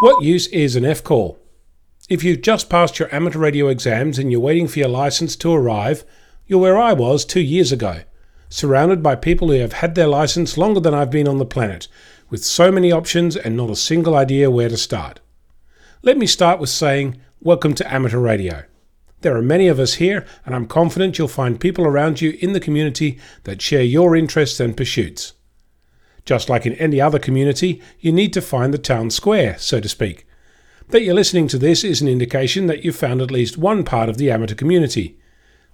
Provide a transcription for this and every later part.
What use is an F call? If you've just passed your amateur radio exams and you're waiting for your license to arrive, you're where I was two years ago, surrounded by people who have had their license longer than I've been on the planet, with so many options and not a single idea where to start. Let me start with saying, Welcome to amateur radio. There are many of us here, and I'm confident you'll find people around you in the community that share your interests and pursuits. Just like in any other community, you need to find the town square, so to speak. That you're listening to this is an indication that you've found at least one part of the amateur community.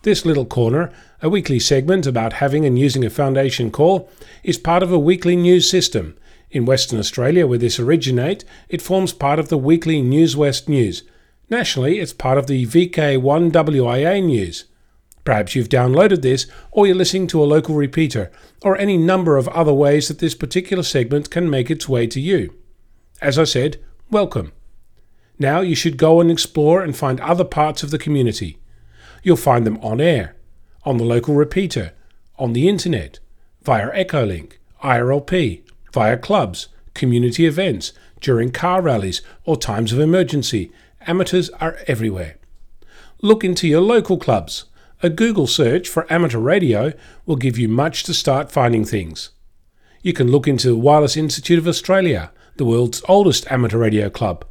This little corner, a weekly segment about having and using a foundation call, is part of a weekly news system. In Western Australia, where this originates, it forms part of the weekly News West News, Nationally, it's part of the VK1WIA news. Perhaps you've downloaded this, or you're listening to a local repeater, or any number of other ways that this particular segment can make its way to you. As I said, welcome. Now you should go and explore and find other parts of the community. You'll find them on air, on the local repeater, on the internet, via Echolink, IRLP, via clubs, community events, during car rallies or times of emergency, amateurs are everywhere. Look into your local clubs. A Google search for amateur radio will give you much to start finding things. You can look into the Wireless Institute of Australia, the world's oldest amateur radio club,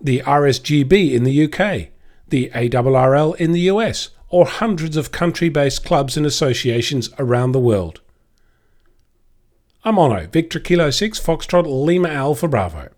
the RSGB in the UK, the ARRL in the US, or hundreds of country based clubs and associations around the world. I'm Onno, Victor Kilo 6 Foxtrot Lima Alpha Bravo.